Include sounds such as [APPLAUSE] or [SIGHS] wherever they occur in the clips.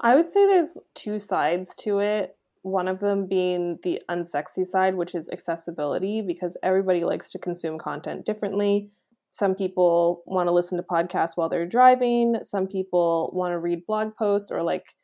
I would say there's two sides to it. One of them being the unsexy side, which is accessibility, because everybody likes to consume content differently. Some people want to listen to podcasts while they're driving. Some people want to read blog posts or like,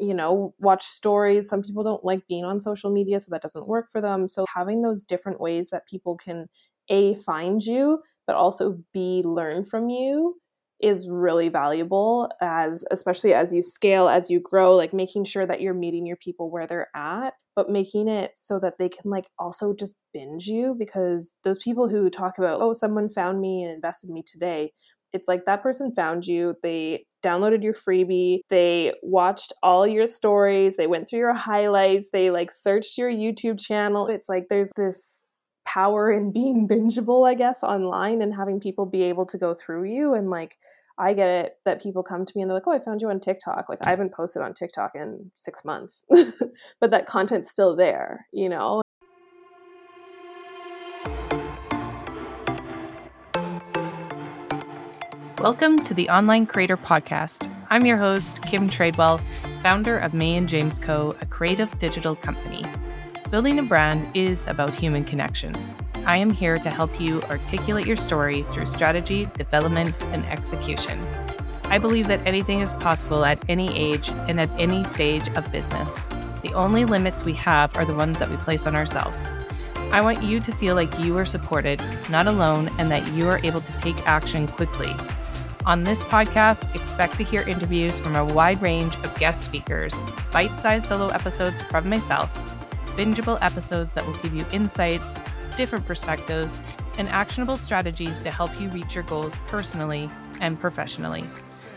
you know, watch stories. Some people don't like being on social media, so that doesn't work for them. So having those different ways that people can A, find you, but also B, learn from you is really valuable as especially as you scale as you grow like making sure that you're meeting your people where they're at but making it so that they can like also just binge you because those people who talk about oh someone found me and invested in me today it's like that person found you they downloaded your freebie they watched all your stories they went through your highlights they like searched your youtube channel. It's like there's this power in being bingeable i guess online and having people be able to go through you and like I get it that people come to me and they're like, "Oh, I found you on TikTok." Like I haven't posted on TikTok in 6 months. [LAUGHS] but that content's still there, you know? Welcome to the Online Creator Podcast. I'm your host, Kim Tradewell, founder of May and James Co., a creative digital company. Building a brand is about human connection. I am here to help you articulate your story through strategy, development, and execution. I believe that anything is possible at any age and at any stage of business. The only limits we have are the ones that we place on ourselves. I want you to feel like you are supported, not alone, and that you are able to take action quickly. On this podcast, expect to hear interviews from a wide range of guest speakers, bite sized solo episodes from myself, bingeable episodes that will give you insights, different perspectives, and actionable strategies to help you reach your goals personally and professionally.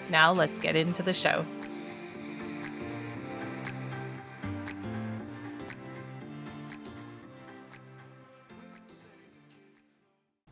Now, let's get into the show.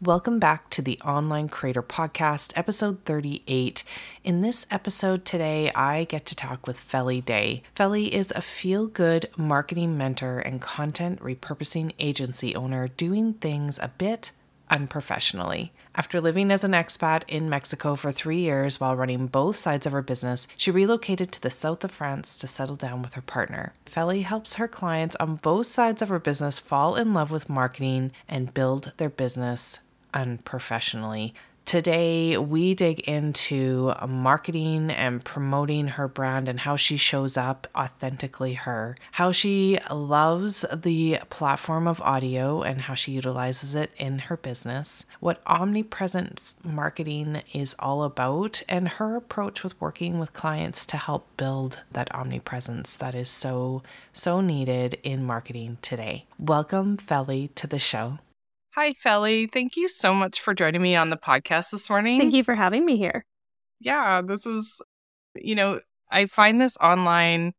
Welcome back to the Online Creator Podcast, episode 38. In this episode today, I get to talk with Felly Day. Felly is a feel good marketing mentor and content repurposing agency owner doing things a bit unprofessionally. After living as an expat in Mexico for three years while running both sides of her business, she relocated to the south of France to settle down with her partner. Felly helps her clients on both sides of her business fall in love with marketing and build their business unprofessionally. Today, we dig into marketing and promoting her brand and how she shows up authentically her, how she loves the platform of audio and how she utilizes it in her business, what omnipresence marketing is all about, and her approach with working with clients to help build that omnipresence that is so, so needed in marketing today. Welcome, Felly, to the show. Hi, Felly. Thank you so much for joining me on the podcast this morning. Thank you for having me here. Yeah, this is, you know, I find this online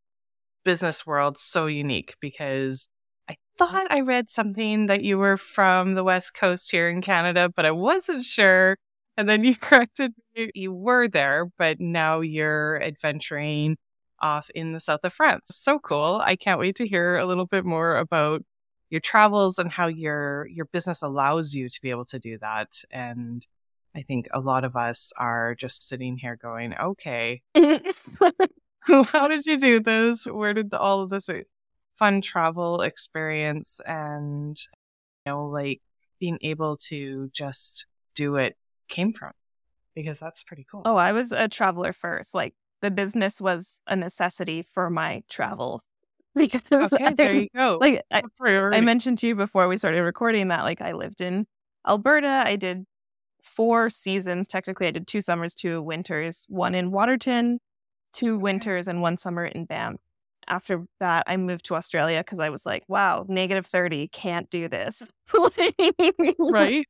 business world so unique because I thought I read something that you were from the West Coast here in Canada, but I wasn't sure. And then you [LAUGHS] corrected me. You were there, but now you're adventuring off in the south of France. So cool. I can't wait to hear a little bit more about your travels and how your your business allows you to be able to do that and i think a lot of us are just sitting here going okay [LAUGHS] [LAUGHS] how did you do this? Where did all of this uh, fun travel experience and you know like being able to just do it came from? Because that's pretty cool. Oh i was a traveler first. Like the business was a necessity for my travels [LAUGHS] because okay, there you go. Like I, I mentioned to you before we started recording that like I lived in Alberta. I did four seasons. Technically, I did two summers, two winters, one in Waterton, two winters, and one summer in Banff. After that, I moved to Australia because I was like, wow, negative 30, can't do this. [LAUGHS] right.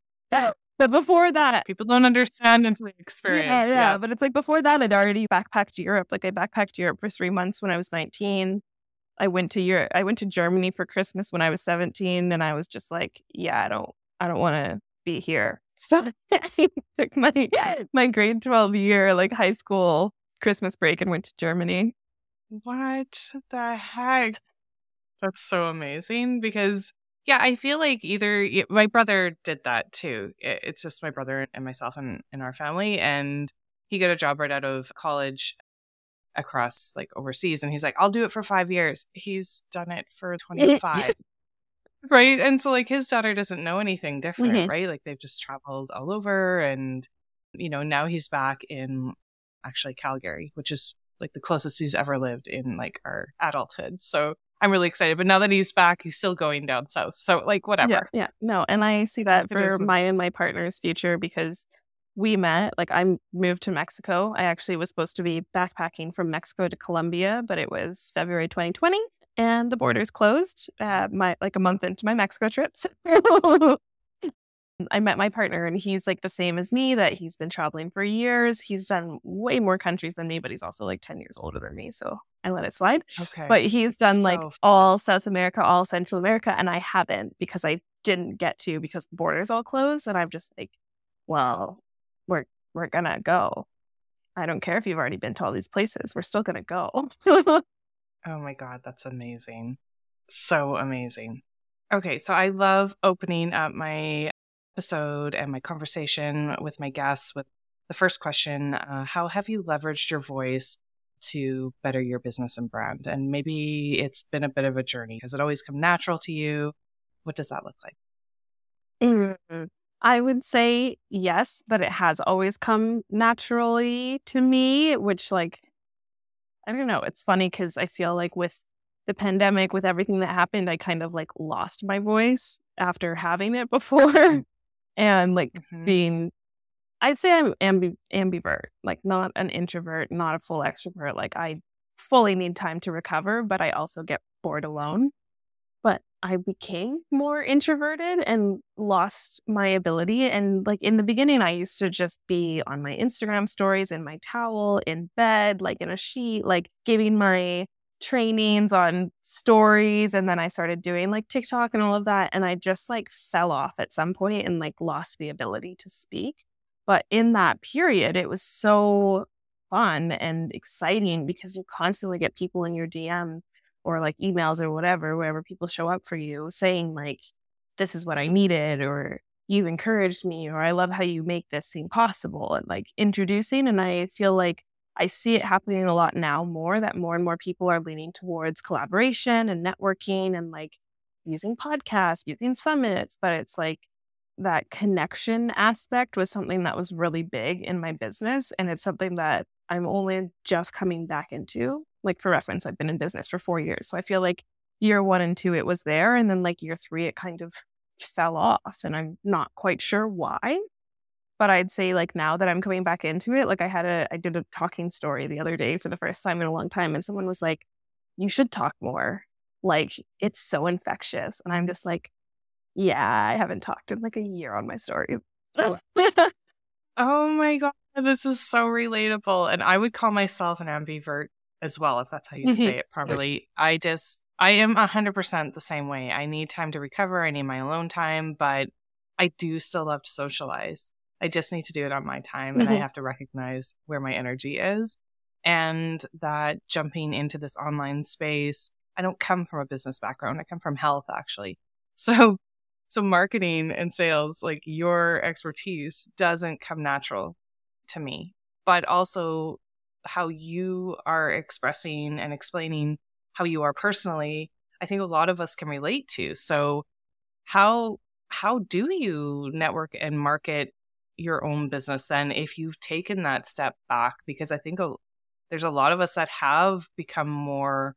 But before that, people don't understand until they experience. Yeah, yeah, yeah. But it's like before that, I'd already backpacked Europe. Like I backpacked Europe for three months when I was 19. I went to Europe. I went to Germany for Christmas when I was 17 and I was just like, yeah, I don't I don't want to be here. [LAUGHS] So I took my my grade 12 year like high school Christmas break and went to Germany. What the heck? That's so amazing because yeah, I feel like either my brother did that too. It's just my brother and myself and in our family and he got a job right out of college across like overseas and he's like I'll do it for 5 years. He's done it for [LAUGHS] 25. right? And so like his daughter doesn't know anything different, mm-hmm. right? Like they've just traveled all over and you know, now he's back in actually Calgary, which is like the closest he's ever lived in like our adulthood. So I'm really excited. But now that he's back, he's still going down south. So like whatever. Yeah, yeah. No, and I see that for my and my partner's future because we met like i moved to mexico. I actually was supposed to be backpacking from mexico to colombia but it was february 2020 and the borders closed uh, my like a month into my mexico trips. [LAUGHS] I met my partner and he's like the same as me that he's been traveling for years. He's done way more countries than me but he's also like 10 years older than me so i let it slide. Okay. But he's done so like all south america all central america and i haven't because i didn't get to because the borders all closed and i'm just like well we're we're gonna go. I don't care if you've already been to all these places. We're still gonna go. [LAUGHS] oh my god, that's amazing. So amazing. Okay, so I love opening up my episode and my conversation with my guests with the first question uh, How have you leveraged your voice to better your business and brand? And maybe it's been a bit of a journey. Has it always come natural to you? What does that look like? Mm-hmm. I would say yes, but it has always come naturally to me, which, like, I don't know. It's funny because I feel like with the pandemic, with everything that happened, I kind of like lost my voice after having it [LAUGHS] before [LAUGHS] and like mm-hmm. being, I'd say I'm ambi- ambivert, like not an introvert, not a full extrovert. Like, I fully need time to recover, but I also get bored alone I became more introverted and lost my ability. And like in the beginning, I used to just be on my Instagram stories in my towel, in bed, like in a sheet, like giving my trainings on stories. And then I started doing like TikTok and all of that. And I just like fell off at some point and like lost the ability to speak. But in that period, it was so fun and exciting because you constantly get people in your DM or like emails or whatever, wherever people show up for you saying like, this is what I needed, or you encouraged me, or I love how you make this seem possible, and like introducing. And I feel like I see it happening a lot now more that more and more people are leaning towards collaboration and networking and like using podcasts, using summits. But it's like that connection aspect was something that was really big in my business. And it's something that I'm only just coming back into like for reference, I've been in business for four years. So I feel like year one and two, it was there. And then like year three, it kind of fell off. And I'm not quite sure why. But I'd say like now that I'm coming back into it, like I had a, I did a talking story the other day for the first time in a long time. And someone was like, you should talk more. Like it's so infectious. And I'm just like, yeah, I haven't talked in like a year on my story. oh, [LAUGHS] oh my God. This is so relatable. And I would call myself an ambivert as well, if that's how you say it properly. I just, I am 100% the same way. I need time to recover. I need my alone time, but I do still love to socialize. I just need to do it on my time and I mm-hmm. have to recognize where my energy is. And that jumping into this online space, I don't come from a business background. I come from health actually. [LAUGHS] So, so marketing and sales, like your expertise doesn't come natural to me, but also how you are expressing and explaining how you are personally, I think a lot of us can relate to. So how how do you network and market your own business then if you've taken that step back because I think a, there's a lot of us that have become more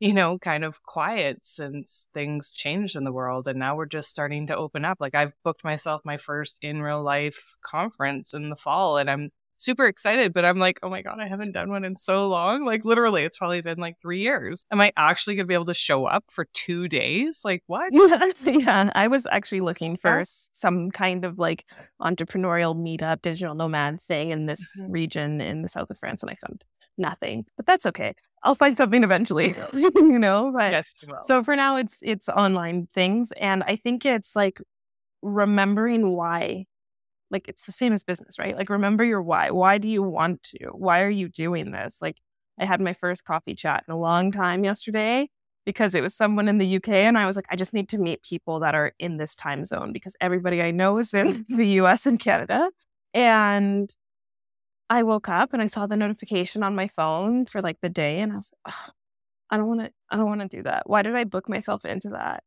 you know, kind of quiet since things changed in the world. And now we're just starting to open up. Like I've booked myself my first in real life conference in the fall and I'm super excited, but I'm like, oh my God, I haven't done one in so long. Like, literally, it's probably been like three years. Am I actually going to be able to show up for two days? Like, what? [LAUGHS] yeah, I was actually looking for yeah. some kind of like entrepreneurial meetup, digital nomad thing in this mm-hmm. region in the south of France, and I found nothing. But that's okay. I'll find something eventually, [LAUGHS] [LAUGHS] you know. But yes, so for now, it's it's online things, and I think it's like remembering why like it's the same as business, right? Like remember your why. Why do you want to? Why are you doing this? Like I had my first coffee chat in a long time yesterday because it was someone in the UK and I was like I just need to meet people that are in this time zone because everybody I know is in [LAUGHS] the US and Canada. And I woke up and I saw the notification on my phone for like the day and I was like, I don't want to I don't want to do that. Why did I book myself into that?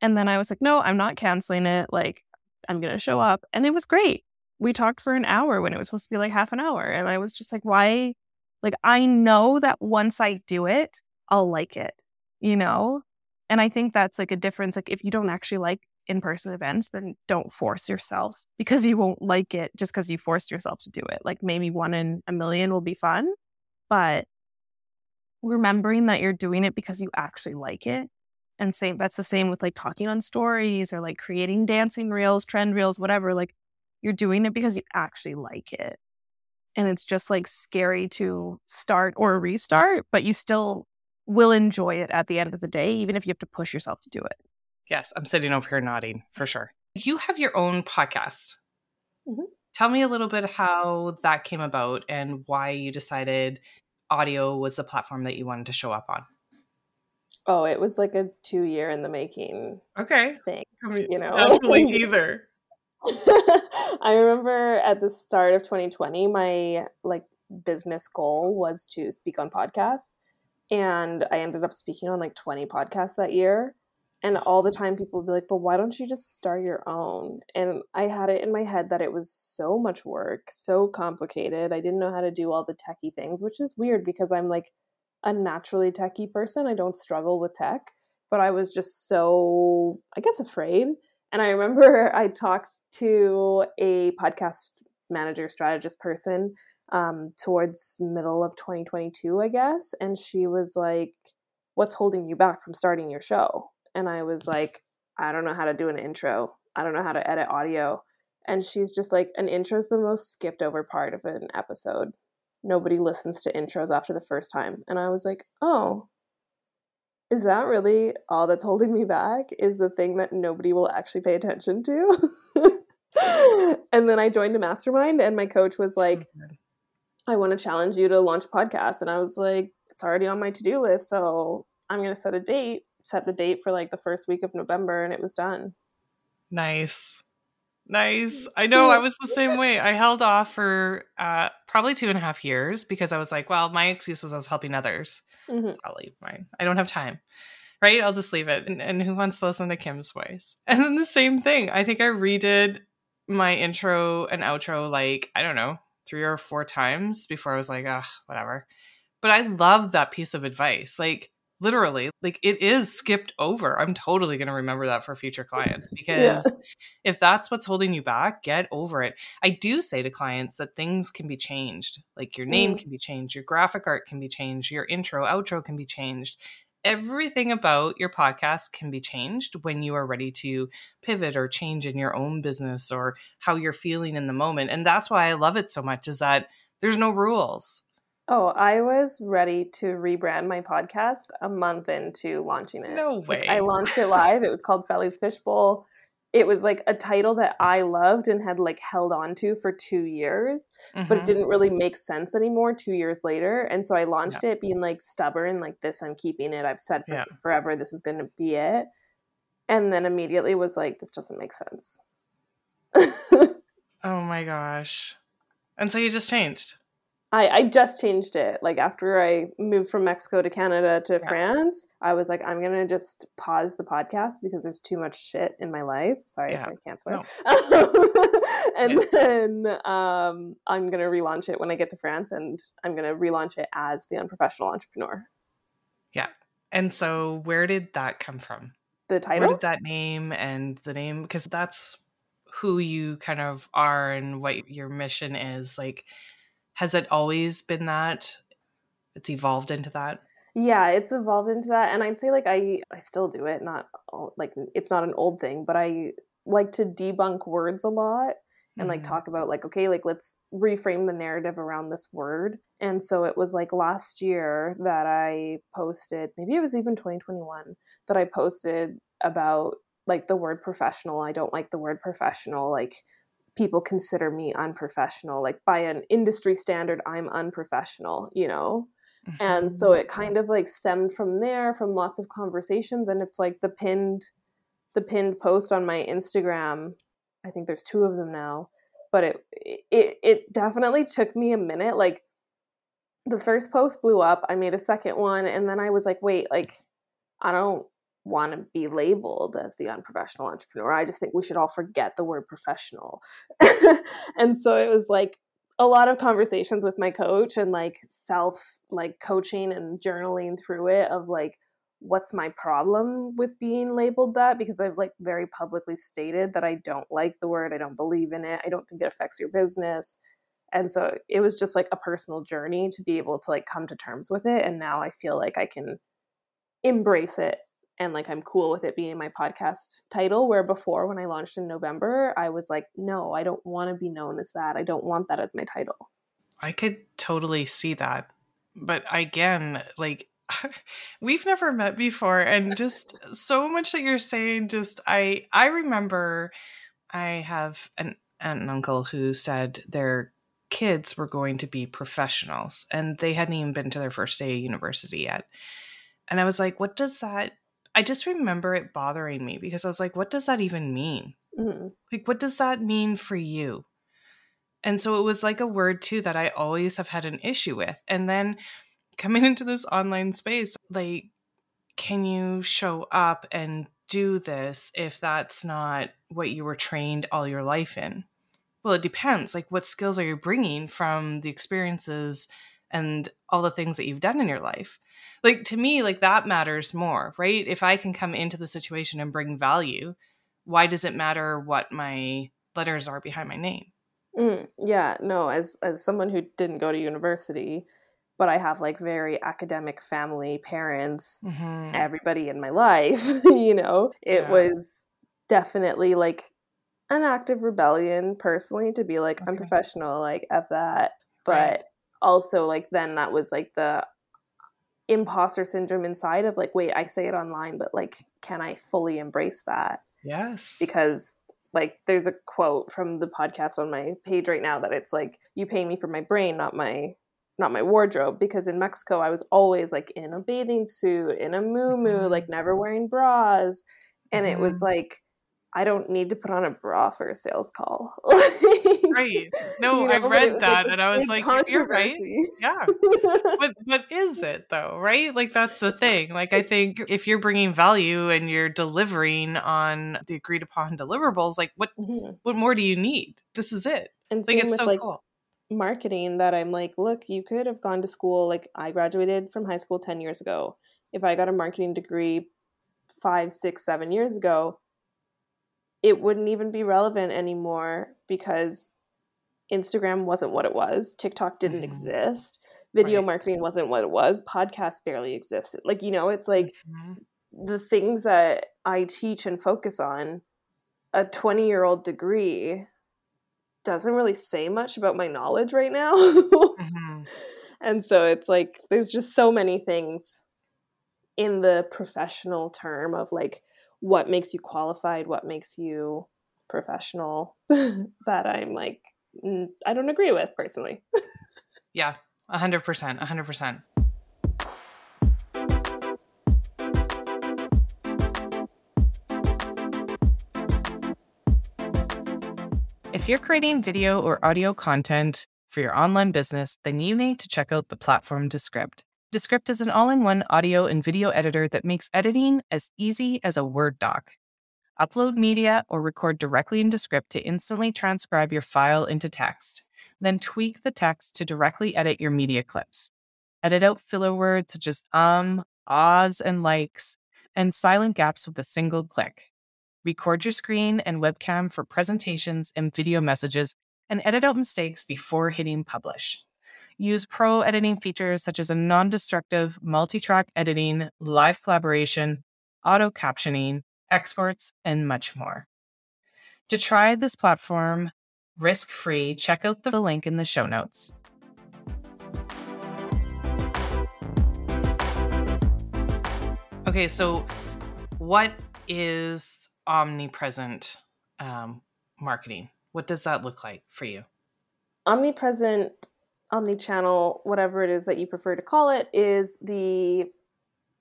And then I was like, no, I'm not canceling it. Like I'm going to show up. And it was great. We talked for an hour when it was supposed to be like half an hour and I was just like, why like I know that once I do it, I'll like it, you know? And I think that's like a difference like if you don't actually like in-person events then don't force yourself because you won't like it just because you forced yourself to do it like maybe one in a million will be fun but remembering that you're doing it because you actually like it and same that's the same with like talking on stories or like creating dancing reels trend reels whatever like you're doing it because you actually like it and it's just like scary to start or restart but you still will enjoy it at the end of the day even if you have to push yourself to do it Yes, I'm sitting over here nodding for sure. You have your own podcast. Mm-hmm. Tell me a little bit how that came about and why you decided audio was the platform that you wanted to show up on. Oh, it was like a two year in the making. Okay. Thing, you know, Actually, [LAUGHS] either. I remember at the start of 2020, my like business goal was to speak on podcasts, and I ended up speaking on like 20 podcasts that year and all the time people would be like but why don't you just start your own and i had it in my head that it was so much work so complicated i didn't know how to do all the techie things which is weird because i'm like a naturally techie person i don't struggle with tech but i was just so i guess afraid and i remember [LAUGHS] i talked to a podcast manager strategist person um, towards middle of 2022 i guess and she was like what's holding you back from starting your show and I was like, I don't know how to do an intro. I don't know how to edit audio. And she's just like, an intro is the most skipped over part of an episode. Nobody listens to intros after the first time. And I was like, oh, is that really all that's holding me back? Is the thing that nobody will actually pay attention to? [LAUGHS] and then I joined a mastermind, and my coach was like, so I want to challenge you to launch a podcast. And I was like, it's already on my to do list. So I'm going to set a date set the date for like the first week of November and it was done. Nice. Nice. I know I was the same way. I held off for uh, probably two and a half years because I was like, well, my excuse was I was helping others. Mm-hmm. So I'll leave mine. I don't have time. Right? I'll just leave it. And, and who wants to listen to Kim's voice? [LAUGHS] And then the same thing. I think I redid my intro and outro like, I don't know, three or four times before I was like, ah, whatever. But I love that piece of advice. Like, literally like it is skipped over i'm totally going to remember that for future [LAUGHS] clients because yeah. if that's what's holding you back get over it i do say to clients that things can be changed like your name mm. can be changed your graphic art can be changed your intro outro can be changed everything about your podcast can be changed when you are ready to pivot or change in your own business or how you're feeling in the moment and that's why i love it so much is that there's no rules Oh, I was ready to rebrand my podcast a month into launching it. No way. Like, I launched it live. it was called Felly's Fishbowl. It was like a title that I loved and had like held on to for two years, mm-hmm. but it mm-hmm. didn't really make sense anymore two years later. And so I launched yeah. it being like stubborn, like this, I'm keeping it. I've said for yeah. forever, this is going to be it. And then immediately was like, this doesn't make sense. [LAUGHS] oh my gosh. And so you just changed. I, I just changed it. Like after I moved from Mexico to Canada to yeah. France, I was like, I'm gonna just pause the podcast because there's too much shit in my life. Sorry yeah. I can't swear. No. [LAUGHS] and yeah. then um, I'm gonna relaunch it when I get to France, and I'm gonna relaunch it as the unprofessional entrepreneur. Yeah. And so, where did that come from? The title. Where did that name and the name? Because that's who you kind of are and what your mission is. Like has it always been that? It's evolved into that? Yeah, it's evolved into that and I'd say like I I still do it, not like it's not an old thing, but I like to debunk words a lot and like mm-hmm. talk about like okay like let's reframe the narrative around this word and so it was like last year that i posted maybe it was even 2021 that i posted about like the word professional i don't like the word professional like people consider me unprofessional like by an industry standard i'm unprofessional you know mm-hmm. and so it kind of like stemmed from there from lots of conversations and it's like the pinned the pinned post on my instagram i think there's two of them now but it it it definitely took me a minute. Like the first post blew up. I made a second one, and then I was like, wait, like I don't want to be labeled as the unprofessional entrepreneur. I just think we should all forget the word professional. [LAUGHS] and so it was like a lot of conversations with my coach and like self like coaching and journaling through it of like what's my problem with being labeled that because I've like very publicly stated that I don't like the word, I don't believe in it, I don't think it affects your business. And so it was just like a personal journey to be able to like come to terms with it and now I feel like I can embrace it and like I'm cool with it being my podcast title where before when I launched in November I was like no, I don't want to be known as that. I don't want that as my title. I could totally see that. But again, like [LAUGHS] we've never met before and just so much that you're saying just i i remember i have an aunt and uncle who said their kids were going to be professionals and they hadn't even been to their first day of university yet and i was like what does that i just remember it bothering me because i was like what does that even mean mm-hmm. like what does that mean for you and so it was like a word too that i always have had an issue with and then coming [LAUGHS] into this online space, like, can you show up and do this if that's not what you were trained all your life in? Well, it depends. Like, what skills are you bringing from the experiences and all the things that you've done in your life? Like, to me, like, that matters more, right? If I can come into the situation and bring value, why does it matter what my letters are behind my name? Mm, yeah, no, as as someone who didn't go to university, but I have like very academic family, parents, mm-hmm. everybody in my life, [LAUGHS] you know, it yeah. was definitely like an act of rebellion personally to be like, okay. I'm professional, like, F that. But right. Also, like, then that was like the imposter syndrome inside of like, wait, I say it online, but like, can I fully embrace that? Yes. Because like there's a quote from the podcast on my page right now that it's like you pay me for my brain not my not my wardrobe because in Mexico I was always like in a bathing suit, in a moo mm-hmm. like never wearing bras. And mm-hmm. it was mm-hmm. like, I don't need to put on a bra for a sales call. right. [LAUGHS] No, you know, I read that like and I was like, you're right. Yeah. [LAUGHS] but what is it though, right? Like that's the thing. Like I think if you're bringing value and you're delivering on the agreed upon deliverables, like what mm-hmm. what more do you need? This is it. And like it's so like, cool marketing that I'm like, look, you could have gone to school. Like, I graduated from high school 10 years ago. If I got a marketing degree five, six, seven years ago, it wouldn't even be relevant anymore because Instagram wasn't what it was. TikTok didn't mm-hmm. exist. Video right. marketing wasn't what it was. Podcasts barely existed. Like, you know, it's like mm-hmm. the things that I teach and focus on, a 20 year old degree doesn't really say much about my knowledge right now. mm-hmm. [LAUGHS] And so it's like there's just so many things in the professional term of like what makes you qualified, what makes you professional [LAUGHS] that I'm like I don't agree with personally. yeah, 100%, 100%. If you're creating video or audio content for your online business, then you need to check out the platform Descript. Descript is an all in one audio and video editor that makes editing as easy as a Word doc. Upload media or record directly in Descript to instantly transcribe your file into text. Then tweak the text to directly edit your media clips. Edit out filler words such as um, ahs, and likes, and silent gaps with a single click record your screen and webcam for presentations and video messages, and edit out mistakes before hitting publish. Use pro editing features such as a non destructive multi track editing, live collaboration, auto captioning, exports, and much more. To try this platform risk free, check out the link in the show notes. Okay, so what is omnipresent um, marketing? What does that look like for you? Omnipresent, omni-channel, whatever it is that you prefer to call it, is the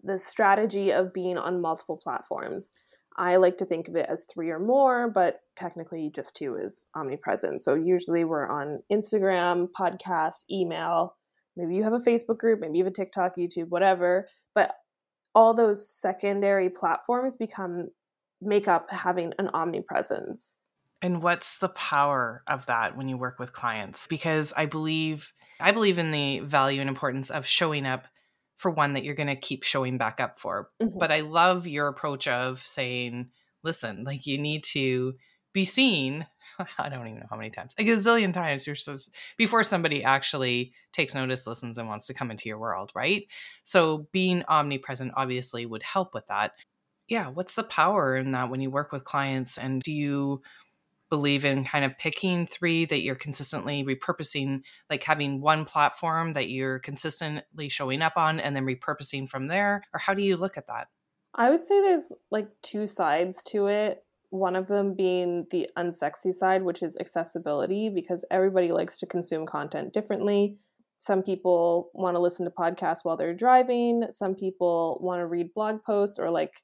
the strategy of being on multiple platforms. I like to think of it as three or more, but technically just two is omnipresent. So usually we're on Instagram, podcast, email. Maybe you have a Facebook group, maybe you have a TikTok, YouTube, whatever. But all those secondary platforms become make up having an omnipresence. And what's the power of that when you work with clients? Because I believe I believe in the value and importance of showing up for one that you're going to keep showing back up for. Mm-hmm. But I love your approach of saying, listen, like you need to be seen. [LAUGHS] I don't even know how many times, like a gazillion times you're so, before somebody actually takes notice, listens, and wants to come into your world, right? So being omnipresent obviously would help with that. Yeah, what's the power in that when you work with clients? And do you believe in kind of picking three that you're consistently repurposing, like having one platform that you're consistently showing up on and then repurposing from there? Or how do you look at that? I would say there's like two sides to it. One of them being the unsexy side, which is accessibility, because everybody likes to consume content differently. Some people want to listen to podcasts while they're driving. Some people want to read blog posts or like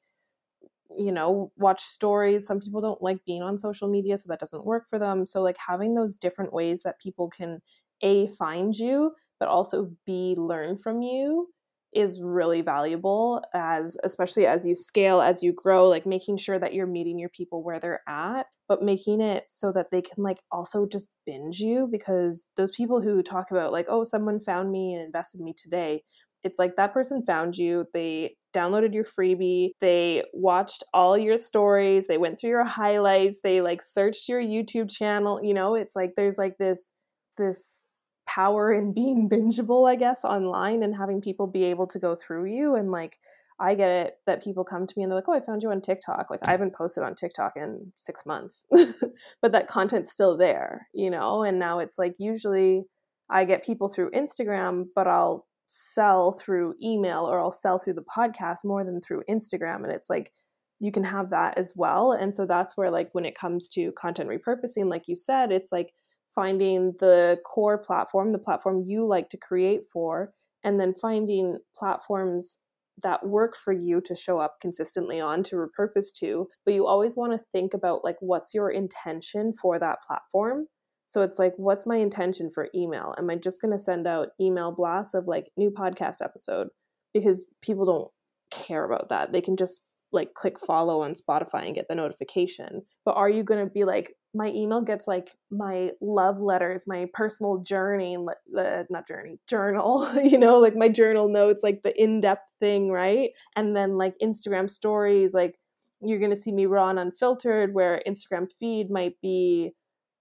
you know, watch stories. Some people don't like being on social media, so that doesn't work for them. So, like, having those different ways that people can A, find you, but also B, learn from you is really valuable as especially as you scale as you grow like making sure that you're meeting your people where they're at but making it so that they can like also just binge you because those people who talk about like oh someone found me and invested in me today it's like that person found you, they downloaded your freebie, they watched all your stories, they went through your highlights, they like searched your YouTube channel, you know, it's like there's like this this power in being bingeable, I guess, online and having people be able to go through you and like I get it that people come to me and they're like, "Oh, I found you on TikTok." Like I haven't posted on TikTok in 6 months. [LAUGHS] but that content's still there, you know? And now it's like usually I get people through Instagram, but I'll sell through email or I'll sell through the podcast more than through Instagram. And it's like you can have that as well. And so that's where, like, when it comes to content repurposing, like you said, it's like finding the core platform, the platform you like to create for, and then finding platforms that work for you to show up consistently on to repurpose to but you always want to think about like what's your intention for that platform so it's like, what's my intention for email? Am I just going to send out email blasts of like new podcast episode? Because people don't care about that. They can just like click follow on Spotify and get the notification. But are you going to be like, my email gets like my love letters, my personal journey, not journey, journal, [LAUGHS] you know, like my journal notes, like the in depth thing, right? And then like Instagram stories, like you're going to see me raw and unfiltered, where Instagram feed might be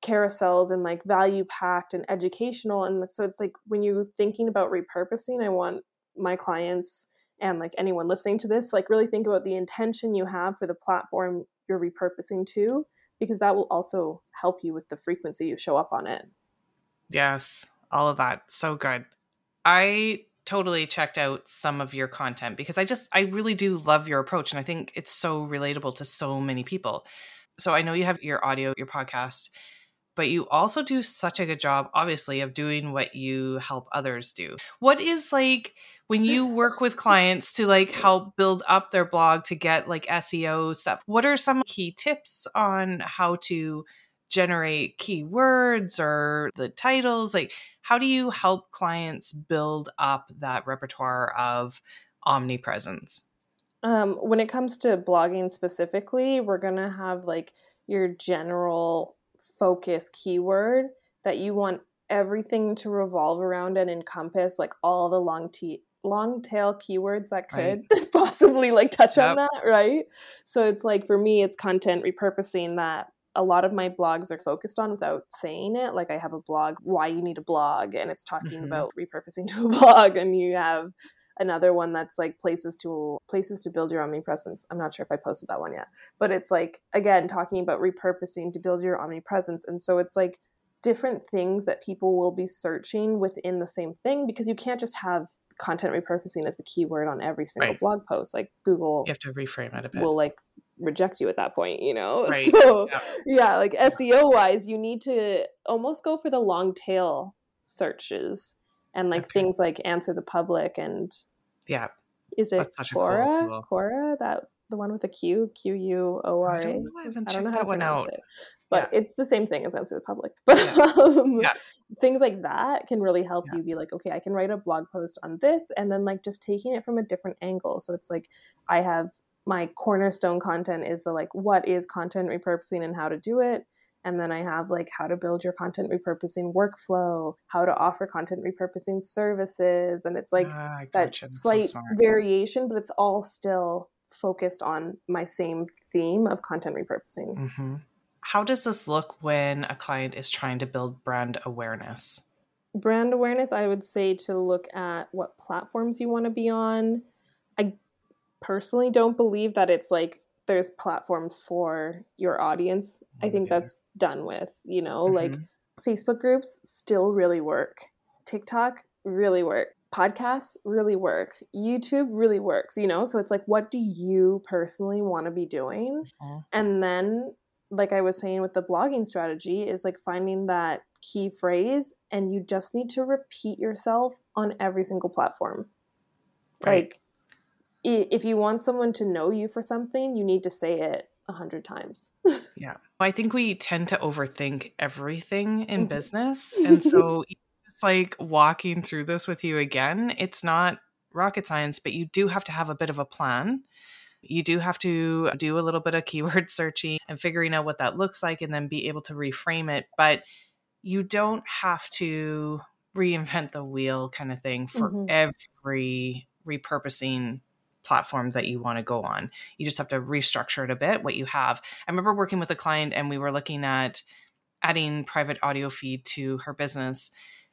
carousels and like value packed and educational and so it's like when you're thinking about repurposing i want my clients and like anyone listening to this like really think about the intention you have for the platform you're repurposing to because that will also help you with the frequency you show up on it. Yes all of that so good. I totally checked out some of your content because i just i really do love your approach and i think it's so relatable to so many people. So i know you have your audio your podcast but you also do such a good job, obviously, of doing what you help others do. What is like when [LAUGHS] you work with clients to like help build up their blog to get like SEO stuff? What are some key tips on how to generate keywords or the titles? Like, how do you help clients build up that repertoire of omnipresence? Um, when it comes to blogging specifically, we're going to have like your general focus keyword that you want everything to revolve around and encompass like all the long t long tail keywords that could right. [LAUGHS] possibly like touch yep. on that right so it's like for me it's content repurposing that a lot of my blogs are focused on without saying it like i have a blog why you need a blog and it's talking mm-hmm. about repurposing [LAUGHS] to a blog and you have another one that's like places to places to build your omnipresence. I'm not sure if I posted that one yet, but it's like again talking about repurposing to build your omnipresence, and so it's like different things that people will be searching within the same thing because you can't just have content repurposing as the keyword on every single right. blog post. Like Google, you have to reframe it a bit. Will like reject you at that point, you know. [LAUGHS] Right. So yeah, yeah like SEO wise, you need to almost go for the long tail searches and like okay. things like answer the public and yeah is it Quora cool Quora that the one with the Q, Q U O R A. I don't know. I haven't checked that one out. It, but yeah. it's the same thing as Answer the Public. But [LAUGHS] yeah. Um, yeah. things like that can really help you be like, okay, I can write a blog post on this, and then like just taking it from a different angle. So it's like I have my cornerstone content is the like what is content repurposing and how to do it and then I have like how to build your content repurposing workflow, how to offer content repurposing services. And it's like ah, that slight so variation, but it's all still focused on my same theme of content repurposing. Mm-hmm. How does this look when a client is trying to build brand awareness? Brand awareness, I would say to look at what platforms you want to be on. I personally don't believe that it's like there's platforms for your audience. I think that's done with, you know, mm-hmm. like Facebook groups still really work. TikTok really work. Podcasts really work. YouTube really works, you know? So it's like what do you personally want to be doing? Mm-hmm. And then like I was saying with the blogging strategy is like finding that key phrase and you just need to repeat yourself on every single platform. Right. Like if you want someone to know you for something, you need to say it a hundred times. [LAUGHS] yeah. I think we tend to overthink everything in mm-hmm. business. [LAUGHS] And so it's like walking through this with you again. It's not rocket science, but you do have to have a bit of a plan. You do have to do a little bit of [LAUGHS] keyword searching and figuring out what that looks like and then be able to reframe it. But you don't have to reinvent the wheel kind of thing for mm-hmm. every repurposing platforms that you want to go on. You just have to restructure it a bit what you have. I remember working with a client and we were looking at adding private audio feed to her business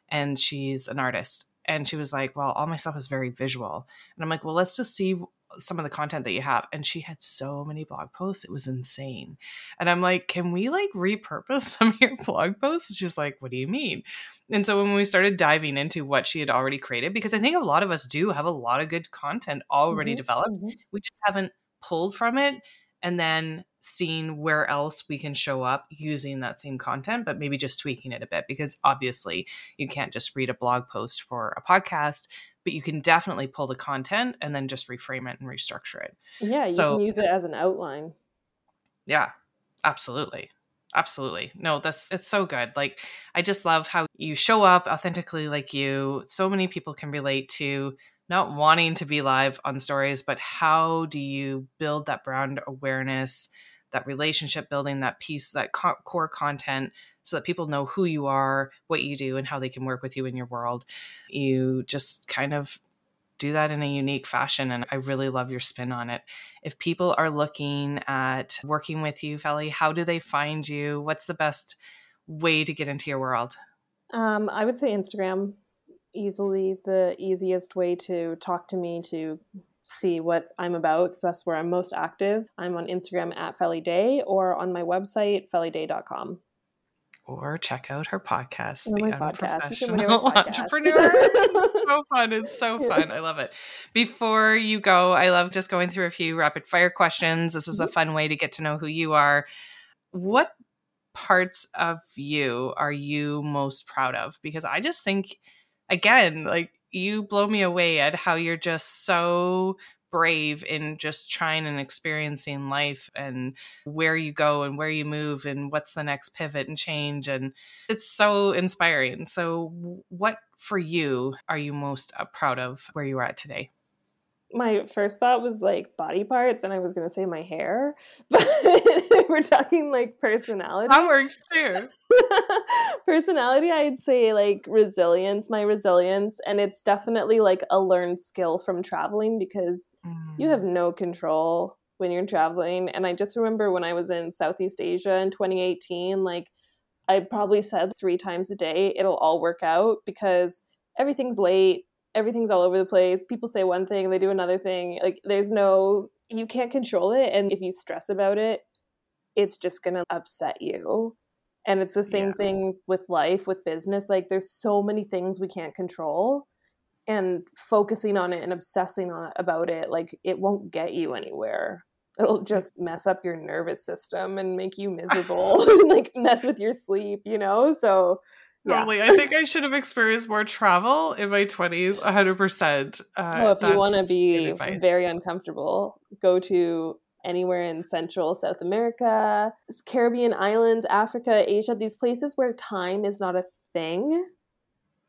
and she's an artist and she was like, "Well, all my stuff is very visual." And I'm like, "Well, let's just see some of the content that you have and she had so many blog posts it was insane and i'm like can we like repurpose [LAUGHS] some of your blog posts she's like what do you mean and so when we started diving into what she had already created because i think a lot of us do have a lot of good content already mm-hmm. developed mm-hmm. we just haven't pulled from it and then seeing where else we can show up using that same content, but maybe just tweaking it a bit because obviously you can't just read a blog post for a podcast but you can definitely pull the content and then just reframe it and restructure it. Yeah, you so, can use it as an outline. Yeah, absolutely. Absolutely. No, that's it's so good. Like I just love how you show up authentically like you. So many people can relate to not wanting to be live on stories, but how do you build that brand awareness, that relationship building, that piece, that co- core content so that people know who you are, what you do, and how they can work with you in your world. You just kind of do that in a unique fashion. And I really love your spin on it. If people are looking at working with you, Felly, how do they find you? What's the best way to get into your world? Um, I would say Instagram, easily the easiest way to talk to me, to see what I'm about. That's where I'm most active. I'm on Instagram at Felly Day or on my website, fellyday.com or check out her podcast, oh, The Unprofessional Entrepreneur. so fun. It's so [LAUGHS] fun. I love it. Before you go, I love just going through a few rapid fire questions. This is a mm-hmm. fun way to get to know who you are. What parts of you are you most proud of? Because I just think, again, like you blow me away at how you're just so brave in just trying and experiencing life and where you go and where you move and what's the next pivot and change and it's so inspiring. So what for you are you most uh, proud of where you are at today my first thought was like body parts and i was going to say my hair [LAUGHS] but we're talking like personality that works too [LAUGHS] personality i'd say like resilience my resilience and it's definitely like a learned skill from traveling because mm. you have mm. no control when you're traveling and i just remember when i was in southeast asia in 2018 like i probably said three times a day it'll all work out because everything's late everything's all over the place. People say one thing, they do another thing. Like there's no you can't control it and if you stress about it, it's just going to upset you. And it's the same yeah. thing with life, with business. Like there's so many things we can't control and focusing on it and obsessing on about it like it won't get you anywhere. It'll just mess up your nervous system and make you miserable and [LAUGHS] [LAUGHS] like mess with your sleep, you know? So Totally. Yeah. I think I should have experienced more travel in my 20s, 100%. Uh, Oh, if you want to be very uncomfortable, go to anywhere in Central South America, Caribbean islands, Africa, Asia, these places where time is not a thing.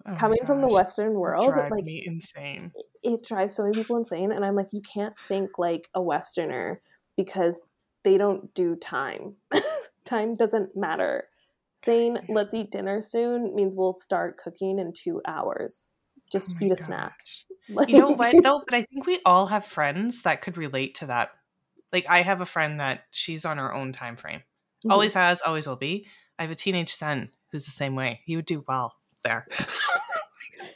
Oh Coming from the Western world, drive like me insane. it drives so many people insane. And I'm like, you can't think like a Westerner because they don't do time. [LAUGHS] time doesn't matter. Saying let's eat dinner soon means we'll start cooking in two hours. Just Oh eat a gosh. snack. [LAUGHS] You know what though? But I think we all have friends that could relate to that. Like I have a friend that she's on her own time frame. Mhm. Always has, always will be. I have a teenage son who's the same way. He would do well there. [LAUGHS]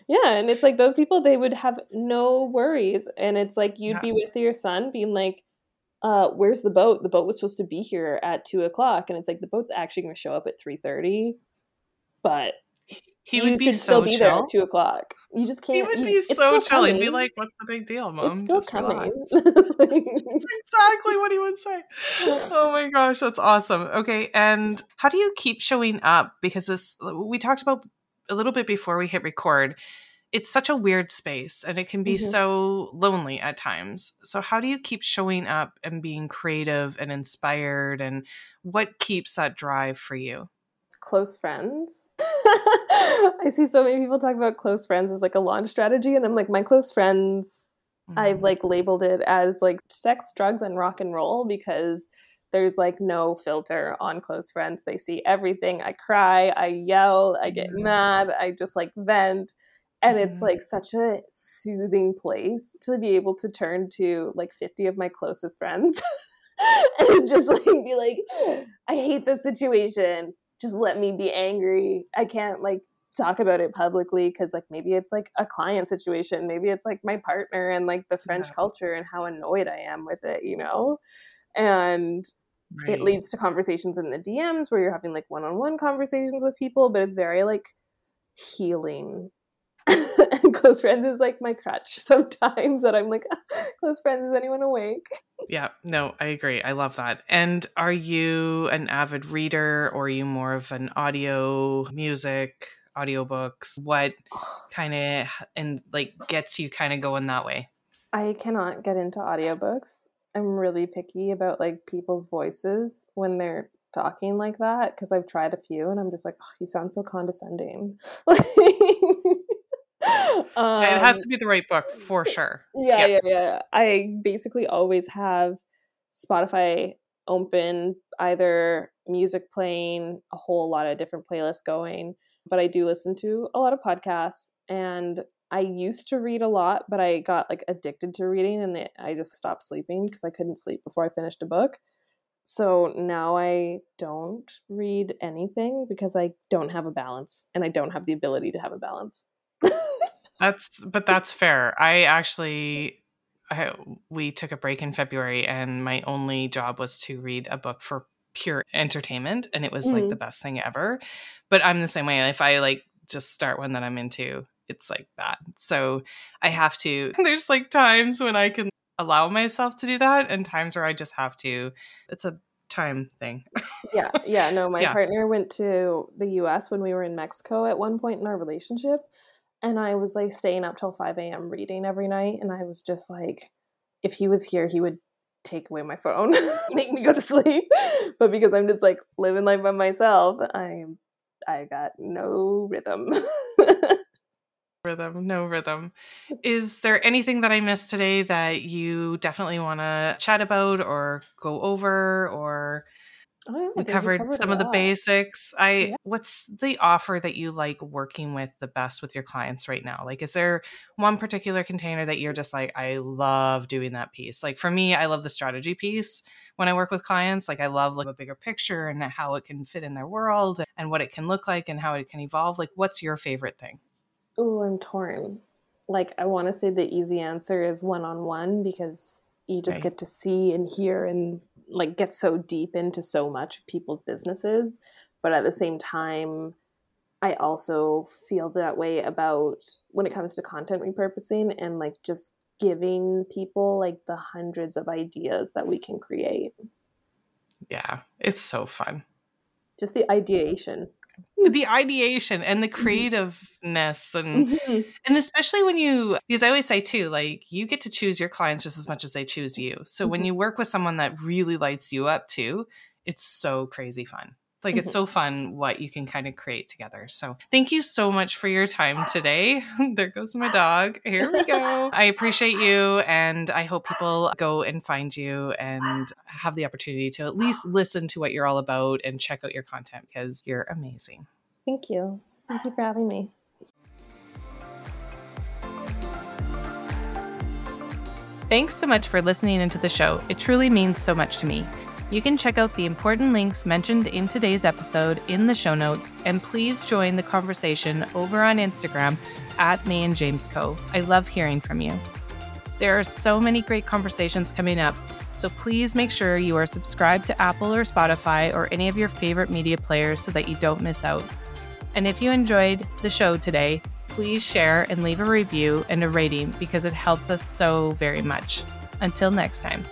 Yeah, and it's like those people they would have no worries, and it's like you'd Yeah. be with your son, being like, "Uh, where's the boat? The boat was supposed to be here at two o'clock, and it's like the boat's actually going to show up at three thirty, but He you would be should so still be there at two o'clock. You just can't. He would be it's so chill. He'd be like, "What's the big deal, mom? it's still Just relax." coming. [LAUGHS] That's exactly what he would say. [LAUGHS] Oh my gosh, that's awesome. Okay, and how do you keep showing up? Because this we talked about a little bit before we hit record. It's such a weird space and it can be Mhm. so lonely at times. So how do you keep showing up and being creative and inspired and what keeps that drive for you? close friends. [LAUGHS] I see so many people talk about close friends as like a launch strategy, and I'm like, my close friends I've Mhm. like labeled it as like sex, drugs, and rock and roll because there's like no filter on close friends. They see everything. I cry, I yell, I get Mhm. mad, I just like vent. And it's like such a soothing place to be able to turn to like 50 of my closest friends [LAUGHS] and just like be like, I hate this situation. Just let me be angry. I can't like talk about it publicly because like maybe it's like a client situation maybe it's like my partner and like the french Yeah. culture and how annoyed i am with it you know and it leads to conversations in the dms where you're having like one-on-one conversations with people but it's very like healing [LAUGHS] and close friends is like my crutch [LAUGHS] sometimes that i'm like [LAUGHS] close friends is anyone awake Yeah, no, I agree. I love that. And are you an avid reader or are you more of an audio, music, audiobooks? What [SIGHS] kind of and like gets you kind of going that way? I cannot get into audiobooks. I'm really picky about like people's voices when they're talking like that because I've tried a few and I'm just like, oh, you sound so condescending. Um, it has to be the right book for sure. yeah, yeah. yeah, yeah. I basically always have Spotify open, either music playing, a whole lot of different playlists going. But I do listen to a lot of podcasts and I used to read a lot, but I got like addicted to reading and it, I just stopped sleeping because I couldn't sleep before I finished a book. So now I don't read anything because I don't have a balance and I don't have the ability to have a balance. That's but that's fair. I actually I, we took a break in February and my only job was to read a book for pure entertainment and it was like Mhm. the best thing ever. But I'm the same way. If I like just start one that I'm into, it's like that. So I have to [LAUGHS] there's like times when I can allow myself to do that and times where I just have to it's a time thing. yeah yeah no [LAUGHS] my Yeah. partner went to the us when we were in mexico at one point in our relationship and i was like staying up till 5 a.m reading every night and i was just like if he was here he would take away my phone [LAUGHS] make me go to sleep but because i'm just like living life by myself i i got no rhythm rhythm, no rhythm. Is there anything that I missed today that you definitely want to chat about or go over or Oh, we think we covered, some of the basics. I Yeah. what's the offer that you like working with the best with your clients right now? Like is there one particular container that you're just like I love doing that piece? Like for me, I love the strategy piece when I work with clients. Like I love like a bigger picture and how it can fit in their world and what it can look like and how it can evolve. Like what's your favorite thing? Oh, I'm torn. Like, I want to say the easy answer is one on one because you just Right. get to see and hear and like get so deep into so much of people's businesses. But at the same time, I also feel that way about when it comes to content repurposing and like just giving people like the hundreds of ideas that we can create. Yeah, it's so fun. Just the ideation. The ideation and the creativeness and mm-hmm. and especially when you because I always say too like you get to choose your clients just as much as they choose you. So mm-hmm. when you work with someone that really lights you up too, it's so crazy fun. Like mm-hmm. it's so fun what you can kind of create together. So thank you so much for your time today. [LAUGHS] there goes my dog. Here we go. [LAUGHS] I appreciate you and I hope people go and find you and have the opportunity to at least listen to what you're all about and check out your content because you're amazing. Thank you. Thank you for having me. Thanks so much for listening into the show. It truly means so much to me. You can check out the important links mentioned in today's episode in the show notes, and please join the conversation over on Instagram at May and James Co. I love hearing from you. There are so many great conversations coming up, so please make sure you are subscribed to Apple or Spotify or any of your favorite media players so that you don't miss out. And if you enjoyed the show today, please share and leave a review and a rating because it helps us so very much. Until next time.